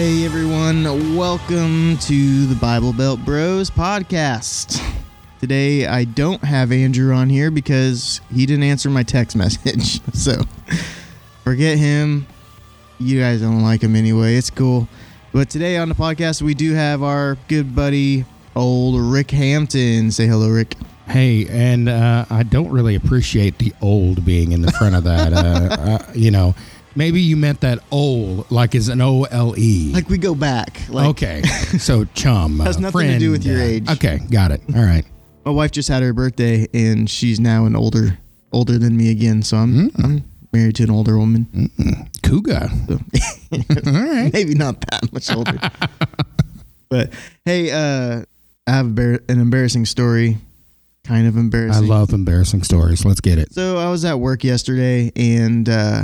Hey everyone, welcome to the Bible Belt Bros podcast. Today I don't have Andrew on here because he didn't answer my text message. So forget him. You guys don't like him anyway. It's cool. But today on the podcast we do have our good buddy old Rick Hampton. Say hello, Rick. Hey, and uh, I don't really appreciate the old being in the front of that. uh, uh, you know, maybe you meant that old like is an O L E. Like we go back. Like okay, so chum Has uh, nothing to do with your age. Okay, got it. All right. my wife just had her birthday and she's now an older older than me again. So I'm I'm married to an older woman. Cougar. So All right. maybe not that much older. but hey, uh, I have an embarrassing story. Kind of embarrassing. I love embarrassing stories. Let's get it. So I was at work yesterday and uh,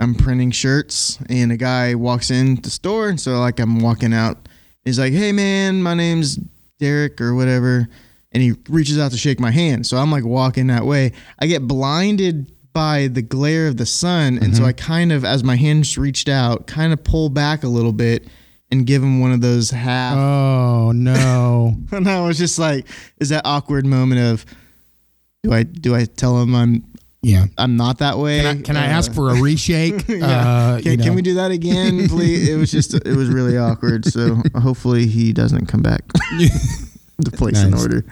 I'm printing shirts, and a guy walks in the store. And so like I'm walking out, he's like, "Hey man, my name's Derek or whatever," and he reaches out to shake my hand. So I'm like walking that way. I get blinded by the glare of the sun, and so mm-hmm. I kind of, as my hands reached out, kind of pull back a little bit and give him one of those half. Oh no. And I was just like, is that awkward moment of, do I do I tell him I'm Yeah. I'm not that way? Can I, can I Uh, ask for a reshake? yeah. Uh, can, you can we do that again, please? It was just it was really awkward. So hopefully he doesn't come back. the place in Nice. order.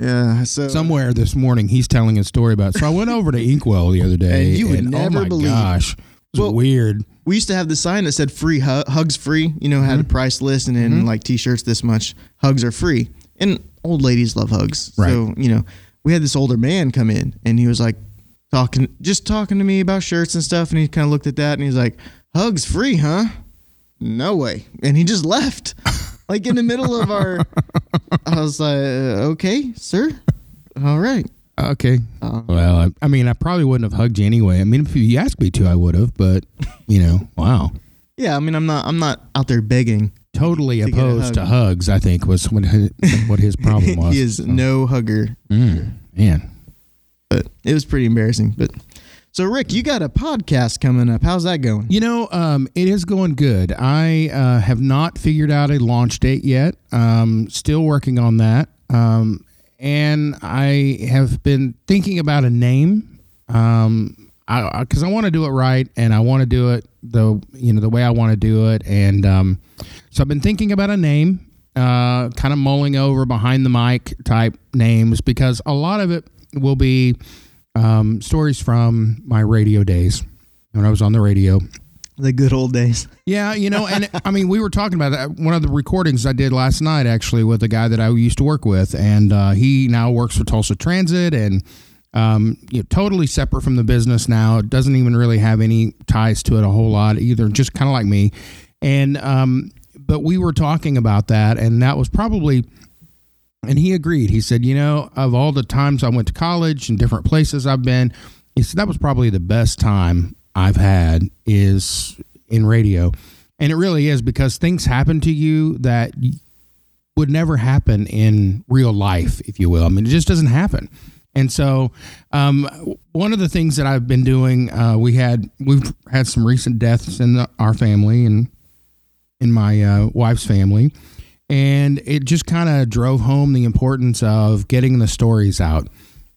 Yeah. So Somewhere this morning, he's telling a story about. So I went over to Inkwell the other day, And you would oh never my believe- Gosh, it was Well- weird. we used to have the sign that said free hu- hugs free. You know, had a price list and then like t-shirts this much. Hugs are free. And old ladies love hugs. Right. So, you know, we had this older man come in and he was like talking just talking to me about shirts and stuff and he kind of looked at that and he's like, "Hugs free, huh?" No way. And he just left. like in the middle of our I was like, "Okay, sir." All right. Okay. Uh, Well, I, I mean, I probably wouldn't have hugged you anyway. I mean, if you asked me to, I would have. But you know, wow, yeah, I mean, I'm not I'm not out there begging. totally To opposed to hugs. I think was what his, what his problem was. he is no hugger. Mm, man. But it was pretty embarrassing. But so, Rick, you got a podcast coming up. How's that going? You know, um, it is going good. I uh, have not figured out a launch date yet. Um, still working on that. Um, and I have been thinking about a name. Um, I because I, want to do it right, and I want to do it the you know the way I want to do it, and um, so I've been thinking about a name. Uh, kind of mulling over behind the mic type names because a lot of it will be um, stories from my radio days when I was on the radio. The good old days. Yeah, you know, and I mean, we were talking about that. One of the recordings I did last night, actually, with a guy that I used to work with, and uh, he now works for Tulsa Transit, and um, you know, totally separate from the business now. Doesn't even really have any ties to it a whole lot either. Just kind of like me, and um, but we were talking about that, and that was probably. And he agreed. He said, "You know, of all the times I went to college and different places I've been, he said that was probably the best time I've had is in radio, and it really is because things happen to you that would never happen in real life, if you will. I mean, it just doesn't happen. And so, um, one of the things that I've been doing, uh, we had we've had some recent deaths in the, our family and in my uh, wife's family, and it just kind of drove home the importance of getting the stories out.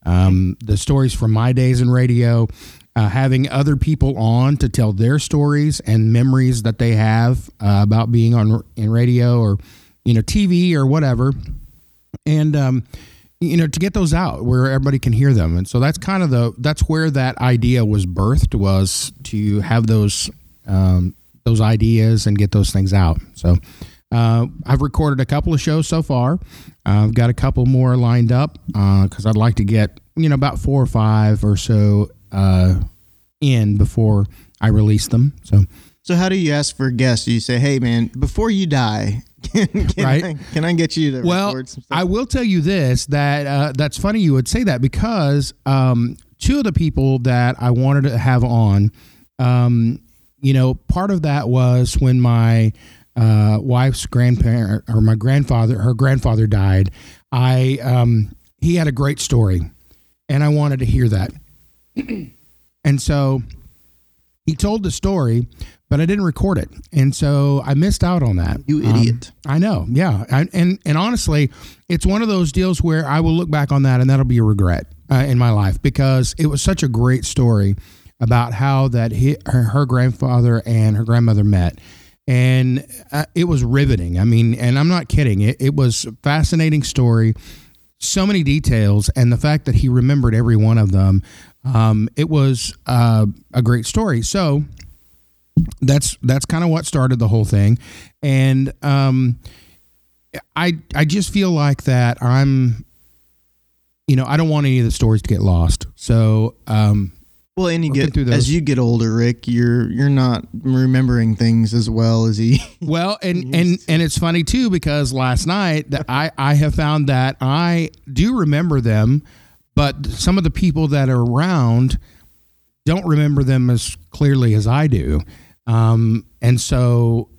Um, the stories from my days in radio, uh, having other people on to tell their stories and memories that they have uh, about being on in radio or you know TV or whatever, and um, you know to get those out where everybody can hear them. And so that's kind of the that's where that idea was birthed was to have those um, those ideas and get those things out. So. Uh, I've recorded a couple of shows so far. Uh, I've got a couple more lined up because I'd like to get you know about four or five or so uh, in before I release them. So So, how do you ask for guests? Do you say, "Hey, man, before you die, can, can Right. I, can I get you to well, record some stuff?" I will tell you this that uh, that's funny you would say that because um, two of the people that I wanted to have on, um, you know, part of that was when my uh, wife's grandparent or my grandfather, her grandfather died. I um, he had a great story, and I wanted to hear that, and so he told the story, but I didn't record it, and so I missed out on that. You Um, idiot. I know, yeah, I, and and honestly, it's one of those deals where I will look back on that, and that'll be a regret uh, in my life because it was such a great story about how that he, her, her grandfather and her grandmother met. And uh, it was riveting. I mean, and I'm not kidding. It, it was a fascinating story so many details and the fact that he remembered every one of them um, it was uh, a great story so that's that's kind of what started the whole thing and um, i i just feel like that i'm you know i don't want any of the stories to get lost so um, Well, and you Working get through those. as you get older, Rick, you're you're not remembering things as well as he. Well, and and and it's funny too because last night that I I have found that I do remember them, but some of the people that are around don't remember them as clearly as I do. Um, and so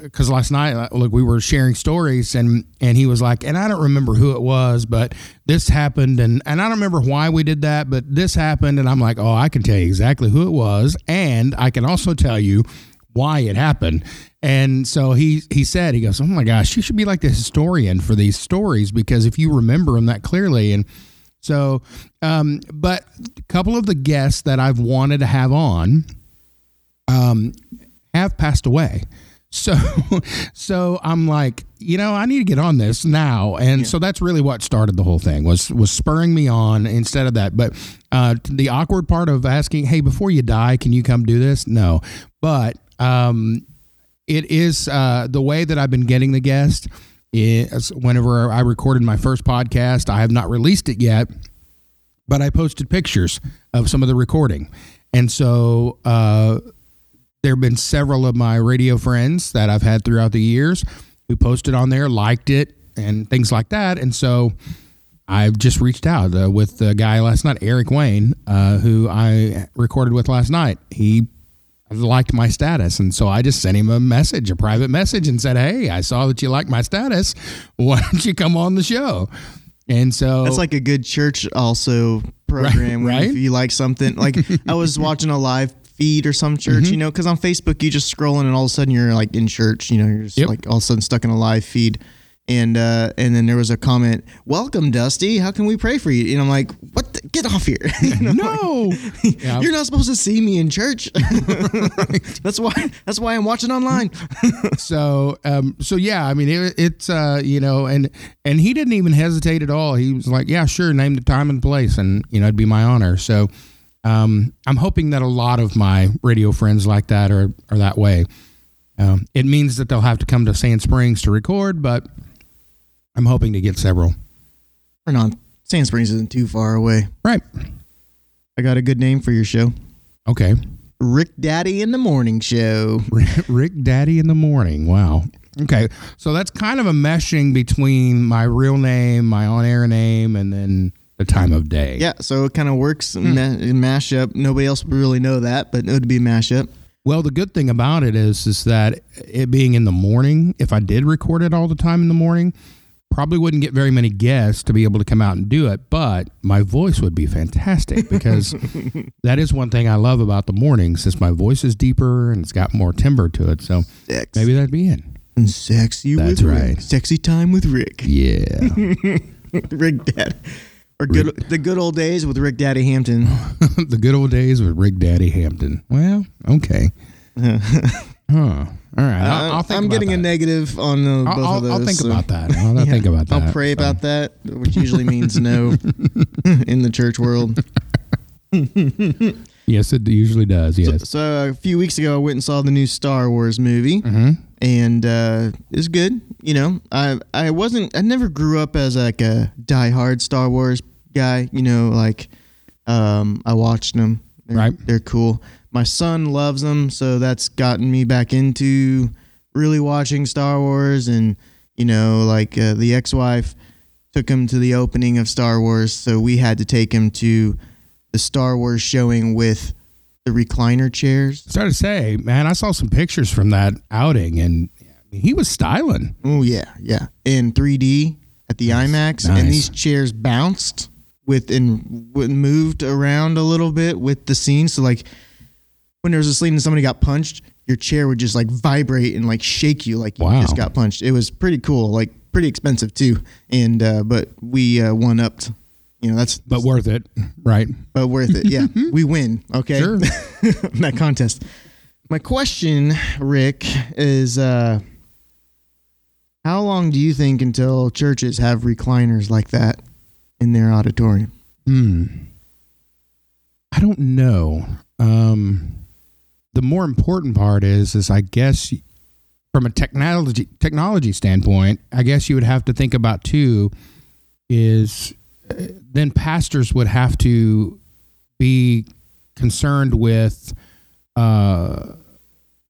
because last night, uh, look, we were sharing stories, and and he was like, and I don't remember who it was, but this happened, and and I don't remember why we did that, but this happened, and I'm like, oh, I can tell you exactly who it was, and I can also tell you why it happened. And so he he said, he goes, oh my gosh, you should be like the historian for these stories because if you remember them that clearly, and so, um, but a couple of the guests that I've wanted to have on, um, have passed away. So, so I'm like, you know, I need to get on this now, and so that's really what started the whole thing was was spurring me on instead of that. But uh, the awkward part of asking, hey, before you die, can you come do this? No, but um, it is uh, the way that I've been getting the guest. Is whenever I recorded my first podcast, I have not released it yet, but I posted pictures of some of the recording, and so. Uh, there have been several of my radio friends that I've had throughout the years who posted on there, liked it, and things like that. And so I've just reached out uh, with the guy last night, Eric Wayne, uh, who I recorded with last night. He liked my status. And so I just sent him a message, a private message, and said, Hey, I saw that you liked my status. Why don't you come on the show? And so That's like a good church also program. Right, where If right? you like something, like I was watching a live feed or some church, Mm-hmm. you know, because on Facebook you just scrolling and all of a sudden you're like in church, you know, you're just Yep. like all of a sudden stuck in a live feed. And uh, and then there was a comment, "Welcome, Dusty. How can we pray for you?" And I'm like, "What? The, get off here! You know, no. Yeah. You're not supposed to see me in church. that's why. That's why I'm watching online. so um so yeah i mean it, it's uh you know and and he didn't even hesitate at all he was like yeah sure name the time and place and you know it'd be my honor so um i'm hoping that a lot of my radio friends like that are are that way um it means that they'll have to come to sand springs to record but i'm hoping to get several Or not. Sand Springs isn't too far away. right I got a good name for your show. okay Rick Daddy in the Morning Show. Rick Daddy in the morning. Wow. Okay. So that's kind of a meshing between my real name, my on air name, and then the time of day. Yeah, so it kind of works Hmm. ma- mashup. Nobody else would really know that, but it would be a mashup. Well, the good thing about it is is that it being in the morning, if I did record it all the time in the morning, probably wouldn't get very many guests to be able to come out and do it, but my voice would be fantastic because that is one thing I love about the mornings is my voice is deeper and it's got more timbre to it. So Sex. maybe that'd be it. And sexy That's with Rick. right. Sexy time with Rick. Yeah. Rick Dad. Or good the good old days with Rick Daddy Hampton. the good old days with Rick Daddy Hampton. Well, okay. huh. All right. I'll, I'll think I'm about getting that. a negative on uh, both I'll, of those. I'll think so- about that. I'll, I'll think about that. I'll pray about that, which usually means no in the church world. Yes, it usually does. Yes. So a few weeks ago, I went and saw the new Star Wars movie, hmm and uh, it's good. You know, I I wasn't I never grew up as like a diehard Star Wars guy. You know, like um, I watched them. They're, Right. they're cool. My son loves them, so that's gotten me back into really watching Star Wars. And you know, like uh, the ex-wife took him to the opening of Star Wars, so we had to take him to the Star Wars showing with the recliner chairs. I Started to say, man, I saw some pictures from that outing, and he was styling. Oh yeah, yeah. In 3D at the IMAX, Nice. and these chairs bounced with and moved around a little bit with the scene. So like, when there was a scene and somebody got punched, your chair would just like vibrate and like shake you like you Wow. just got punched. It was pretty cool, like pretty expensive too. And uh, but we uh, one upped. You know that's but worth it, right? but worth it. Yeah, we win. Okay, Sure. that contest. My question, Rick, is uh, how long do you think until churches have recliners like that in their auditorium? Hmm. I don't know. Um, the more important part is, is I guess from a technology technology standpoint, I guess you would have to think about too. Is then pastors would have to be concerned with uh,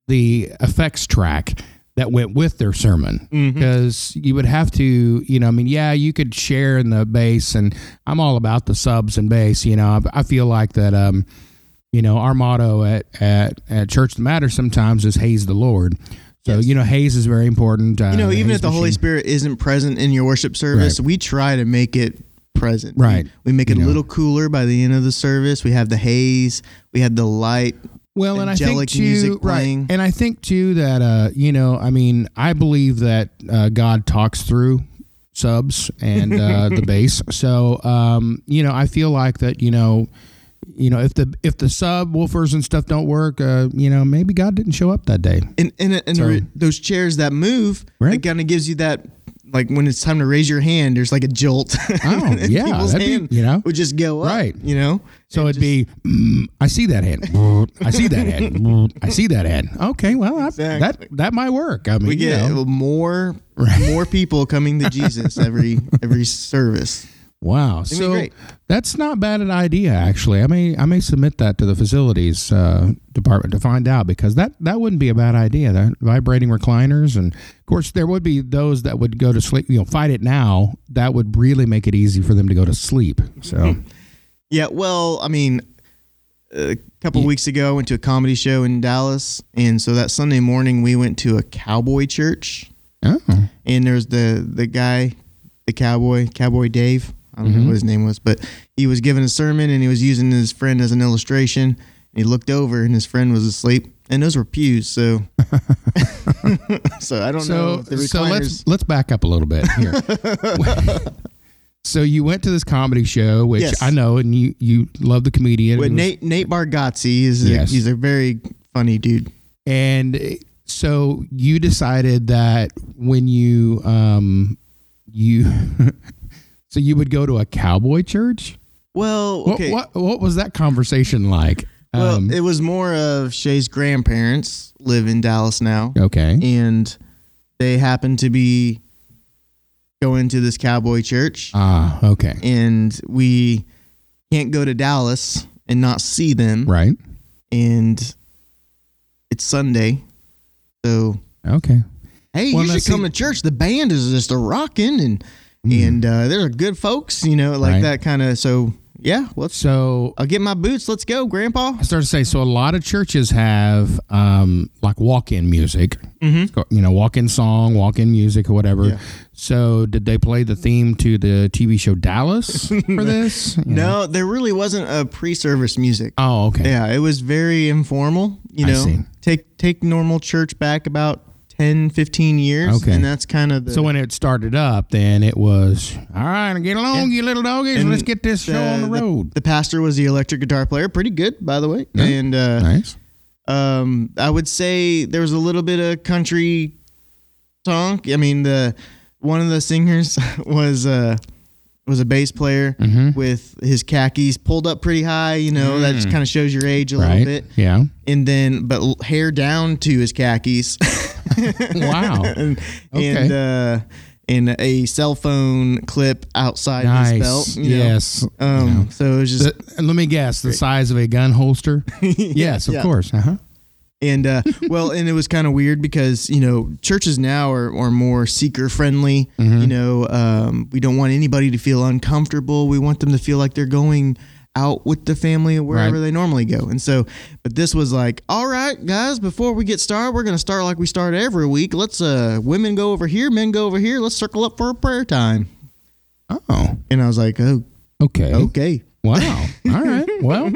the effects track that went with their sermon. Because you would have to you know i mean yeah you could share in the bass and i'm all about the subs and bass you know. I, I feel like that um you know our motto at at, at church that matters sometimes is haze the lord. So Yes. you know haze is very important uh, You know, even haze if the Holy. Spirit isn't present in your worship service, we try to make it present. Right. We, we make it You a know. little cooler by the end of the service. We have the haze. We have the light. well and i think too music right and i think too that uh you know i mean i believe that uh, god talks through subs and uh, the bass so um you know i feel like that you know you know if the if the sub woofers and stuff don't work uh you know maybe god didn't show up that day And and, and So- those chairs that move, Right. it kind of gives you that. Like when it's time to raise your hand, there's like a jolt. Oh, yeah, people's that'd be- you know? would just go up. Right. You know. so it'd be mm, i see that hand i see that hand i see that hand okay well I, Exactly. that that might work i mean we you get know. more more people coming to Jesus every every service. Wow. be So that's not bad an idea actually. I may I may submit that to the facilities uh, department to find out because that that wouldn't be a bad idea. That vibrating recliners and of course there would be those that would go to sleep, you know, fight it now. That would really make it easy for them to go to sleep. So Yeah, well, I mean, a couple weeks ago, I went to a comedy show in Dallas, and so that Sunday morning we went to a cowboy church, oh, and there's the the guy, the cowboy, Cowboy Dave. I don't know what his name was, but he was giving a sermon, and he was using his friend as an illustration. He looked over, and his friend was asleep, and those were pews. So, so I don't know so if the so let's let's back up a little bit here. so you went to this comedy show, which Yes. I know, and you you love the comedian. was- Nate Nate Bargatze is a, Yes. he's a very funny dude. And so you decided that when you um you so you would go to a cowboy church? Well, What okay. what what was that conversation like? Well, Um, it was more of Shay's grandparents live in Dallas now, okay. and they happen to be going to this cowboy church, Ah, okay. and we can't go to Dallas and not see them. Right. And it's Sunday, so Okay. hey, Well, you should come to church. The band is just a rocking, and and uh, there are good folks, you know, like Mm. Right. that kind of. So yeah, let's. So I'll get my boots. Let's go, Grandpa. I started to say so a lot of churches have um like walk-in music. Mm-hmm. You know, walk-in song, walk-in music or whatever. Yeah. So did they play the theme to the TV show Dallas for this? You know? No, there really wasn't a pre-service music. Oh, okay. Yeah, it was very informal. You know, take take normal church back about 10, 15 years. Okay. And that's kind of the So when it started up, then it was all right. Get along, you little doggies. Let's get this show on the road. The, pastor was the electric guitar player, pretty good, by the way. And uh, nice. um, I would say there was a little bit of country song. I mean, the one of the singers was uh, was a bass player Mhm. with his khakis pulled up pretty high. You know, that just kind of shows your age a little bit. Yeah. And then, but hair down to his khakis. Wow. and Okay. and, uh, and a cell phone clip outside nice. his belt. you know. yes. Um. So it was just The- let me guess the size of a gun holster. yes, of yeah. course. Uh huh. And uh, well, and it was kind of weird because you know churches now are, are more seeker friendly. Mm-hmm. You know, um, we don't want anybody to feel uncomfortable. We want them to feel like they're going out with the family wherever Right. they normally go. And so, but this was like, all right, guys, before we get started, we're going to start like we start every week. Let's uh, women go over here, men go over here. Let's circle up for a prayer time. Oh. And I was like, oh, Okay. okay. Wow. All right. Well,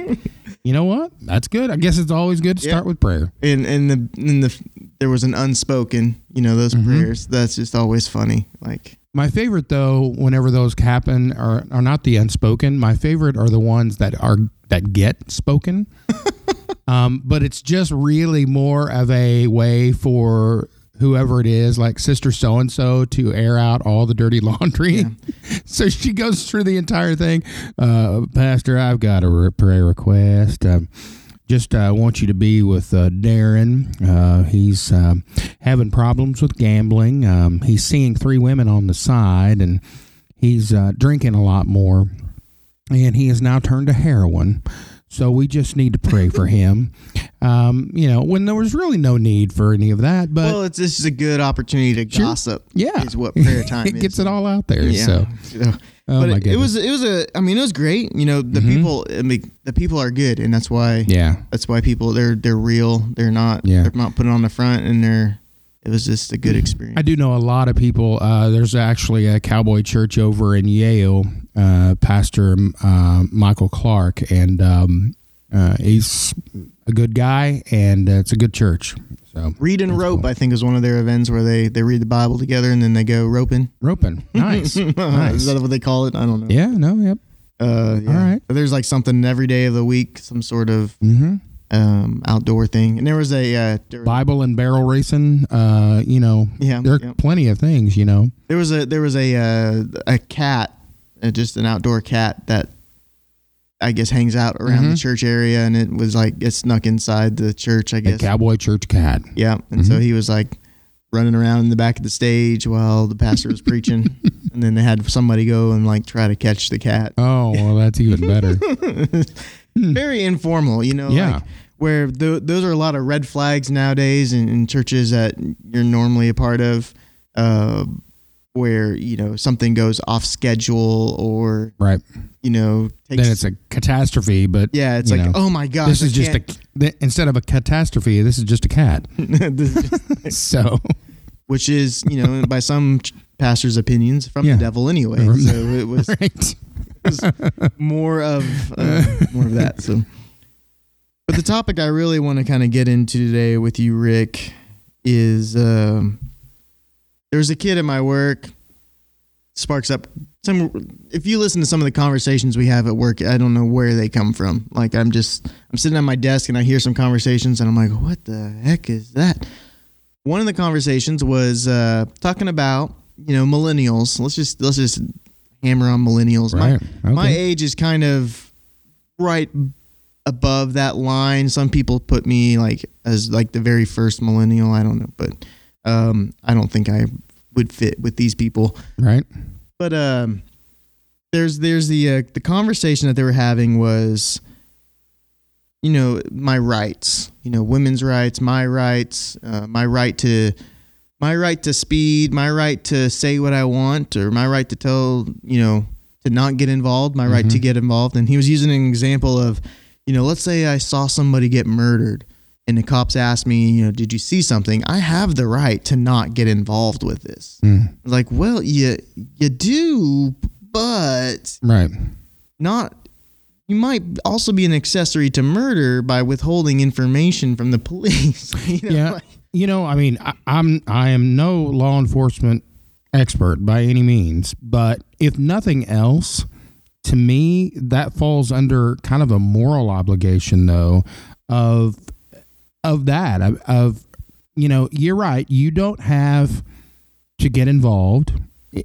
You know what? That's good. I guess it's always good to Yeah. start with prayer. and and the and the there was an unspoken, you know, those Mhm. prayers. That's just always funny. Like My favorite though, whenever those happen, are are not the unspoken. My favorite are the ones that are that get spoken. um, but it's just really more of a way for whoever it is, like Sister So and So, to air out all the dirty laundry. so she goes through the entire thing. Uh, Pastor, I've got a prayer request. Um, just uh, want you to be with uh, Darren. Uh, he's um, having problems with gambling. Um, he's seeing three women on the side, and he's uh, drinking a lot more. And he has now turned to heroin. So we just need to pray for him. Um, you know, when there was really no need for any of that, but well, it's this is a good opportunity to Sure. gossip. yeah, is what prayer time it is. gets it all out there. Yeah. So, So, oh but my it, goodness, it was it was a I mean it was great. You know the Mhm. people I mean the people are good and that's why yeah, that's why people they're they're real. They're not Yeah. they're not putting on the front and they're it was just a good experience. I do know a lot of people. Uh, there's actually a cowboy church over in Yale, uh, Pastor uh, Michael Clark, and um, uh, he's a good guy, and uh, it's a good church. So Read and rope, cool. I think, is one of their events where they, they read the Bible together and then they go roping. roping, nice, nice. is that what they call it? I don't know. Yeah, no, yep. Uh, yeah. All right. But there's like something every day of the week, some sort of hmm um, outdoor thing. And there was a uh, there, Bible and barrel racing. Uh, you know, yeah, there are yeah. plenty of things. You know, there was a there was a uh, a cat, uh, just an outdoor cat that I guess hangs out around the Mhm. church area, and it was like it snuck inside the church. I guess. cowboy church cat. Yeah, and so Mhm. he was like running around in the back of the stage while the pastor was preaching, and then they had somebody go and like try to catch the cat. Oh, well, that's even better. Very informal, you know. Yeah. Like, where th- those are a lot of red flags nowadays in, in churches that you're normally a part of, uh, where you know something goes off schedule or right. you know takes. Then it's a catastrophe, but yeah, it's like know, oh my god, this I is just a th- instead of a catastrophe. This is just a cat. Just- So which is you know by some ch- pastors' opinions from Yeah. the devil anyway. So it was right. More of uh, more of that. So, but the topic I really want to kind of get into today with you, Rick, is um, there's a kid at my work. Sparks up some. If you listen to some of the conversations we have at work, I don't know where they come from. Like I'm just I'm sitting at my desk and I hear some conversations and I'm like, what the heck is that? One of the conversations was uh, talking about you know millennials. Let's just let's just hammer on millennials. My- Okay. my age is kind of right above that line. Some people put me like as like the very first millennial. I don't know, but um, I don't think I would fit with these people. right. But um, there's there's the uh, the conversation that they were having was, you know, my rights. You know, women's rights, my rights, uh, my right to. My right to speed, my right to say what I want, or my right to tell, you know, to not get involved, my right to Mhm. get involved. And he was using an example of, you know, let's say I saw somebody get murdered and the cops asked me, you know, did you see something? I have the right to not get involved with this. Mm, Like, well, you you do, but right. not. You might also be an accessory to murder by withholding information from the police. you know, Yeah. like- You know, I mean, I, I'm I am no law enforcement expert by any means, but if nothing else, to me that falls under kind of a moral obligation, though, of of that of, of you know, you're right. You don't have to get involved,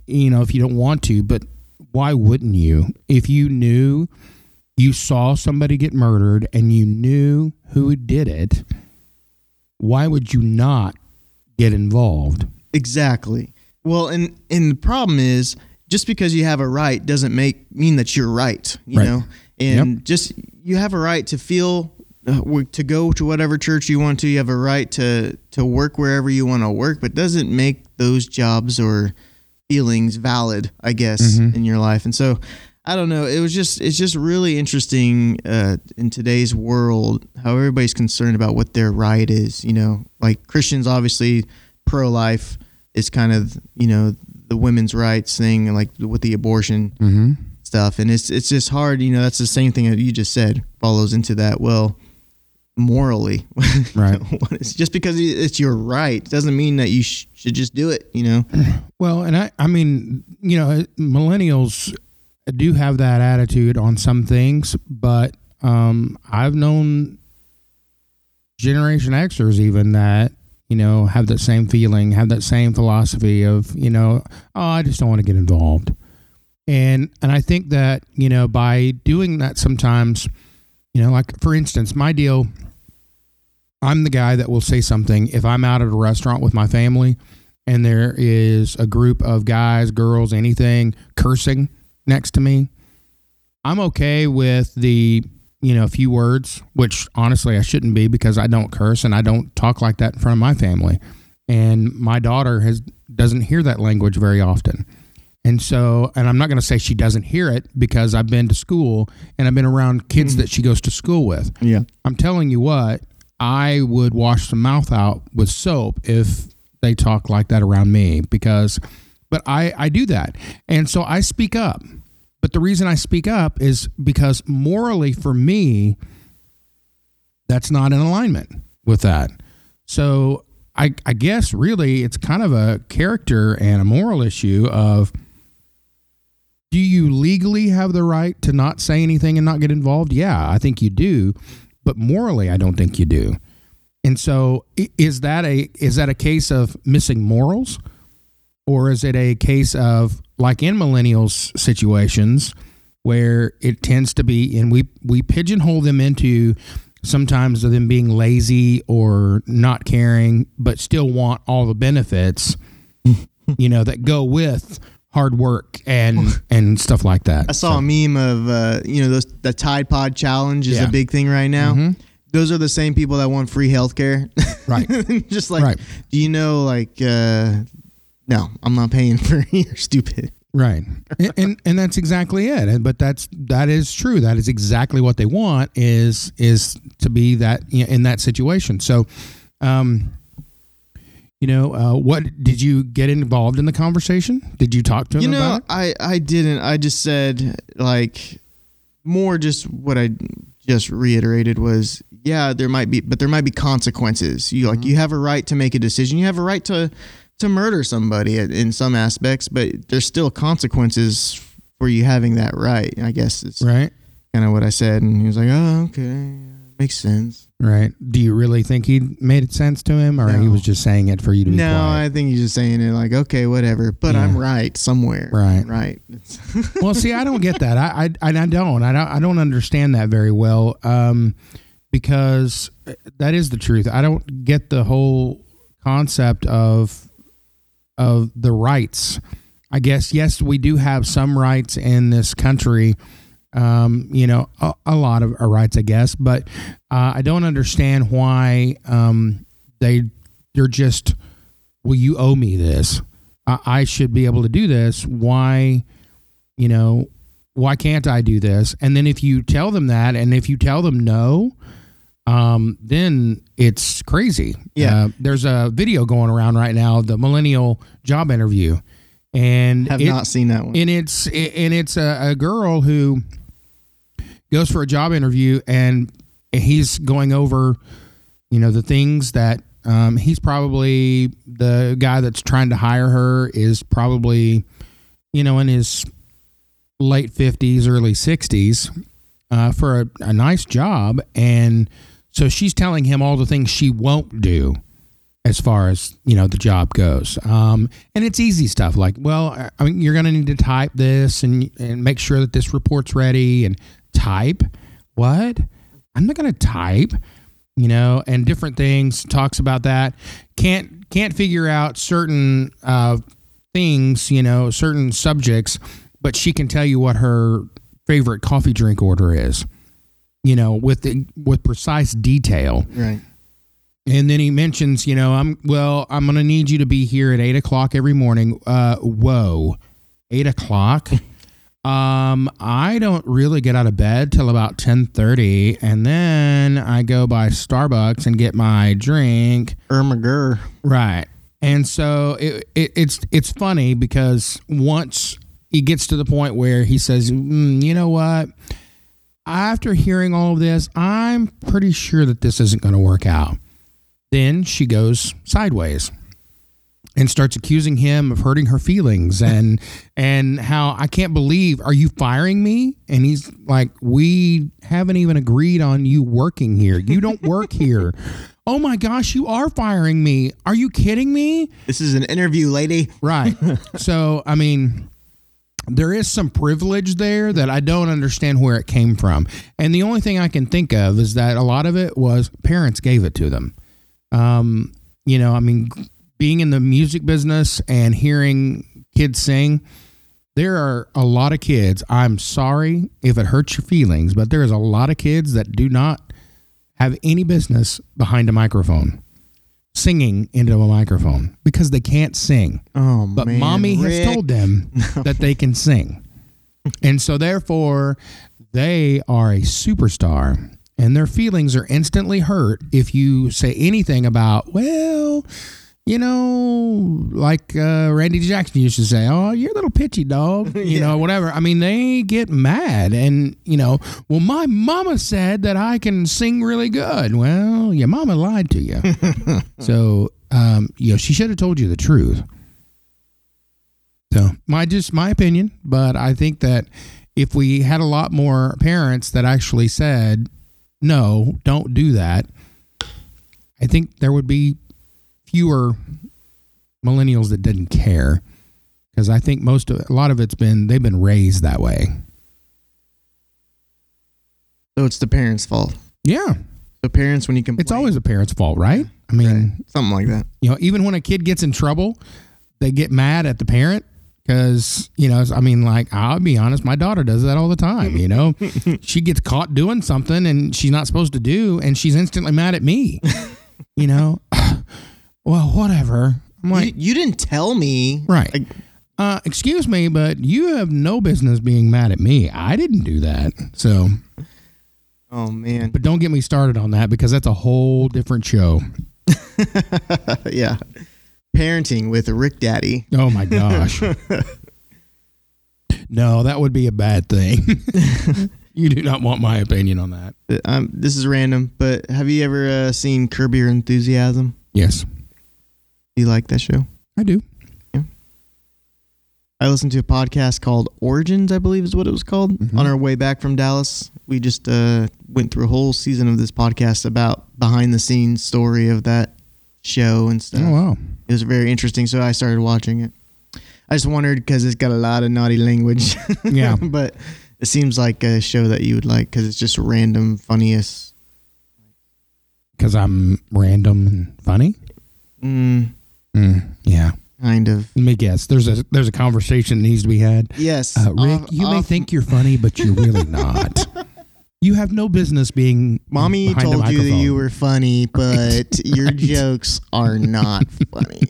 you know, if you don't want to, but why wouldn't you? If you knew you saw somebody get murdered and you knew who did it, why would you not get involved? exactly. Well, and and the problem is just because you have a right doesn't make mean that you're right. You Right. know, and just you have a right to feel. Uh, to go to whatever church you want to, you have a right to to work wherever you want to work, but doesn't make those jobs or feelings valid, I guess, Mhm. in your life. And so, I don't know. It was just it's just really interesting uh, in today's world how everybody's concerned about what their right is. You know, like Christians obviously pro life is kind of you know the women's rights thing, like with the abortion Mm-hmm. stuff, and it's it's just hard. You know, that's the same thing that you just said follows into that. Well, morally, Right. just because it's your right doesn't mean that you sh- should just do it. You know, Well, and I, I mean, you know, millennials do have that attitude on some things, but um, I've known Generation Xers even that, you know, have that same feeling, have that same philosophy of, you know, oh, I just don't want to get involved. And and I think that, you know, by doing that sometimes, you know, like for instance, my deal, I'm the guy that will say something if I'm out at a restaurant with my family and there is a group of guys, girls, anything cursing next to me, I'm okay with the you know a few words, which honestly I shouldn't be because I don't curse and I don't talk like that in front of my family, and my daughter has doesn't hear that language very often. And so, and I'm not going to say she doesn't hear it because I've been to school and I've been around kids mm-hmm. that she goes to school with. yeah, I'm telling you what, I would wash the mouth out with soap if they talk like that around me because but I I do that. And so I speak up. But the reason I speak up is because morally for me that's not in alignment with that. So I I guess really it's kind of a character and a moral issue of do you legally have the right to not say anything and not get involved? Yeah, I think you do, but morally I don't think you do. And so is that a is that a case of missing morals or is it a case of like in millennials situations where it tends to be and we we pigeonhole them into sometimes of them being lazy or not caring but still want all the benefits you know that go with hard work and and stuff like that. I saw a meme of uh, you know those the Tide Pod challenge is Yeah. a big thing right now. Mhm. Those are the same people that want free healthcare. Right. just like, Right. do you know like uh, no, I'm not paying for your stupid. Right. and, and and that's exactly it. And- But that's that is true. That is exactly what they want is is to be that you know, in that situation. So um you know, uh, what did you get involved in the conversation? Did you talk to him You know, about it? I I didn't. I just said like more just what I just reiterated was yeah, there might be but there might be consequences. You Mm-hmm. like you have a right to make a decision. You have a right to to murder somebody in- some aspects, but there's still consequences for you having that right. I guess it's Right. kind of what I said and he was like, "Oh, okay. Makes sense." Right. Do you really think he made it sense to him or he was just saying it for you to be No, quiet? I think he's just saying it like, "Okay, whatever." But Yeah. I'm right somewhere. Right. Right. Well, see, I don't get that. I, I, I don't. I don't. I don't understand that very well. Um, because that is the truth. I don't get the whole concept of of the rights. I guess yes, we do have some rights in this country. Um, you know, a, a lot of rights, I guess, but uh, I don't understand why um, they they're just. Well, you owe me this. I, I should be able to do this. Why? you know, why can't I do this? And then if you tell them that, and if you tell them no, um, then it's crazy. Yeah. Uh, there's a video going around right now, the millennial job interview, and have it- not seen that one. and it's and it's a, a girl who goes for a job interview and he's going over you know the things that um, he's probably the guy that's trying to hire her is probably you know in his late 50s early 60s uh, for a, a nice job and so she's telling him all the things she won't do as far as you know the job goes. Um, and it's easy stuff like well i mean you're going to need to type this and and make sure that this report's ready and type. What? I'm not going to type you know and different things talks about that. Can't can't figure out certain uh, things you know certain subjects but she can tell you what her favorite coffee drink order is you know with the, with precise detail right. and then he mentions, you know, I'm well, I'm gonna need you to be here at eight o'clock every morning. Uh, whoa, eight o'clock. um, I don't really get out of bed till about ten thirty, and then I go by Starbucks and get my drink. Irma Gurr. Right. And so it, it, it's it's funny because once he gets to the point where he says, mm, "You know what? After hearing all of this, I'm pretty sure that this isn't going to work out." Then she goes sideways and starts accusing him of hurting her feelings and and how I can't believe are you firing me? And he's like we haven't even agreed on you working here. You don't work here. Oh my gosh you are firing me. Are you kidding me? This is an interview, lady. right. So I mean there is some privilege there that I don't understand where it came from and the only thing I can think of is that a lot of it was parents gave it to them um you know I mean being in the music business and hearing kids sing, there are a lot of kids. I'm sorry if it hurts your feelings, but there is a lot of kids that do not have any business behind a microphone singing into a microphone because they can't sing. Oh But man, mommy Rick. has told them that they can sing. And so therefore they are a superstar and their feelings are instantly hurt if you say anything about, well, you know, like uh, Randy Jackson used to say, "Oh, you're a little pitchy dog," you know, whatever. I mean, they get mad, and you know, well, my mama said that I can sing really good. Well, your mama lied to you, so um, you know she should have told you the truth. So, my just my opinion, but I think that if we had a lot more parents that actually said, "No, don't do that," I think there would be fewer millennials that didn't care because I think most of a lot of it's been they've been raised that way. So it's the parents' fault. Yeah, So parents, when you complain, it's always a parent's fault, right? I mean, Right. something like that. you know, even when a kid gets in trouble, they get mad at the parent because you know, I mean, like I'll be honest, my daughter does that all the time. You know, she gets caught doing something and she's not supposed to do, and she's instantly mad at me. you know, well, whatever. I'm like, you, you didn't tell me. Right. Like, uh, excuse me, but you have no business being mad at me. I didn't do that. So, oh man. but don't get me started on that because that's a whole different show. yeah. Parenting with Rick Daddy. Oh my gosh. no, that would be a bad thing. you do not want my opinion on that. Uh, Um, this is random, but have you ever uh, seen Curb Your Enthusiasm? Yes, Do you like that show? I do. Yeah. I listened to a podcast called Origins, I believe is what it was called. Mhm. On our way back from Dallas, we just uh, went through a whole season of this podcast about behind the scenes story of that show and stuff. Oh wow. It was very interesting, so I started watching it. I just wondered because it's got a lot of naughty language. Yeah. but it seems like a show that you would like because it's just random, funniest. Because I'm random and funny. Mm, Mm, yeah. kind of. Let me guess. There's a there's a conversation that needs to be had. Yes, Uh, Rick, off- you may think you're funny, but you're really not. You have no business being. Mommy told you that you were funny, but your jokes are not funny.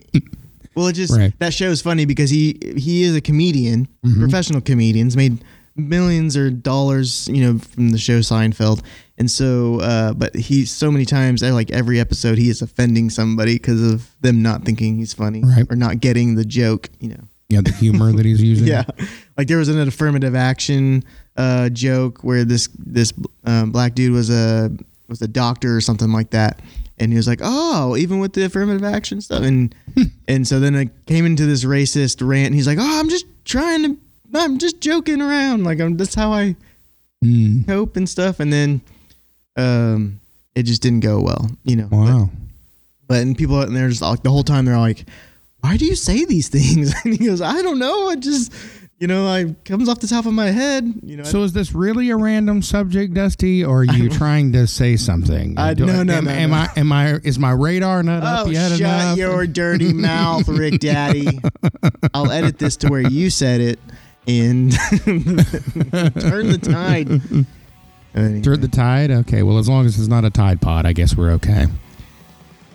Well, it just Right. that show is funny because he he is a comedian, Mhm. professional comedians, made millions or dollars, you know, from the show Seinfeld, and so, uh, but he so many times, like every episode, he is offending somebody because of them not thinking he's funny Right. or not getting the joke, you know. Yeah, the humor that he's using. Yeah, like there was an affirmative action uh, joke where this this um, black dude was a was a doctor or something like that, and he was like, "Oh, even with the affirmative action stuff," and and so then it came into this racist rant. And he's like, "Oh, I'm just trying to, I'm just joking around, like I'm that's how I Mm. cope and stuff," and then um, it just didn't go well, you know. Wow. But and people and they're just like the whole time they're like, "Why do you say these things?" And he goes, "I don't know. It just, you know, I comes off the top of my head. You know." So is this really a random subject, Dusty, or are you trying to say something? Uh, Do- no, no, am, no, am no. I? Am I? Is my radar not up Oh, yet shut enough? your dirty mouth, Rick Daddy. I'll edit this to where you said it and turn the tide. Anyway. Turn the tide. Okay. Well, as long as it's not a Tide Pod, I guess we're okay.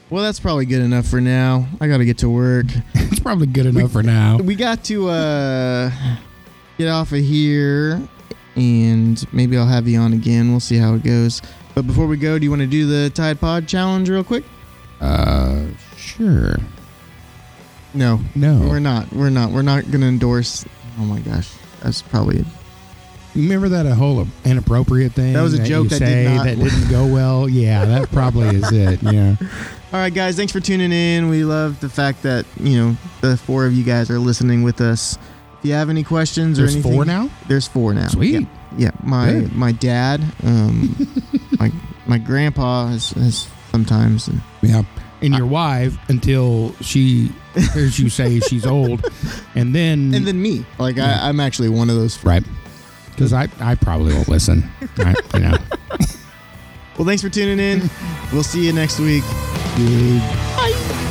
Well, that's probably good enough for now. I got to get to work. it's probably good enough for now. We got to uh, get off of here and maybe I'll have you on again. We'll see how it goes. But before we go, do you want to do the Tide Pod challenge real quick? Uh, sure. No, No. we're not. We're not. We're not going to endorse Oh my gosh, that's probably remember that a whole inappropriate thing? That was a you joke that did not- that didn't go well. Yeah, that probably is it. Yeah. All right, guys, thanks for tuning in. We love the fact that, you know, the four of you guys are listening with us. If you have any questions There's or anything. four now. There's four now. Sweet. Yeah, yeah. my Good. my dad, um, my my grandpa has, has sometimes. And Yeah. And your wife until she hears you say she's old, and then and then me. Like Yeah. I, I'm actually one of those. right because I I probably won't listen. I, you know. Well, thanks for tuning in. we'll see you next week. Good.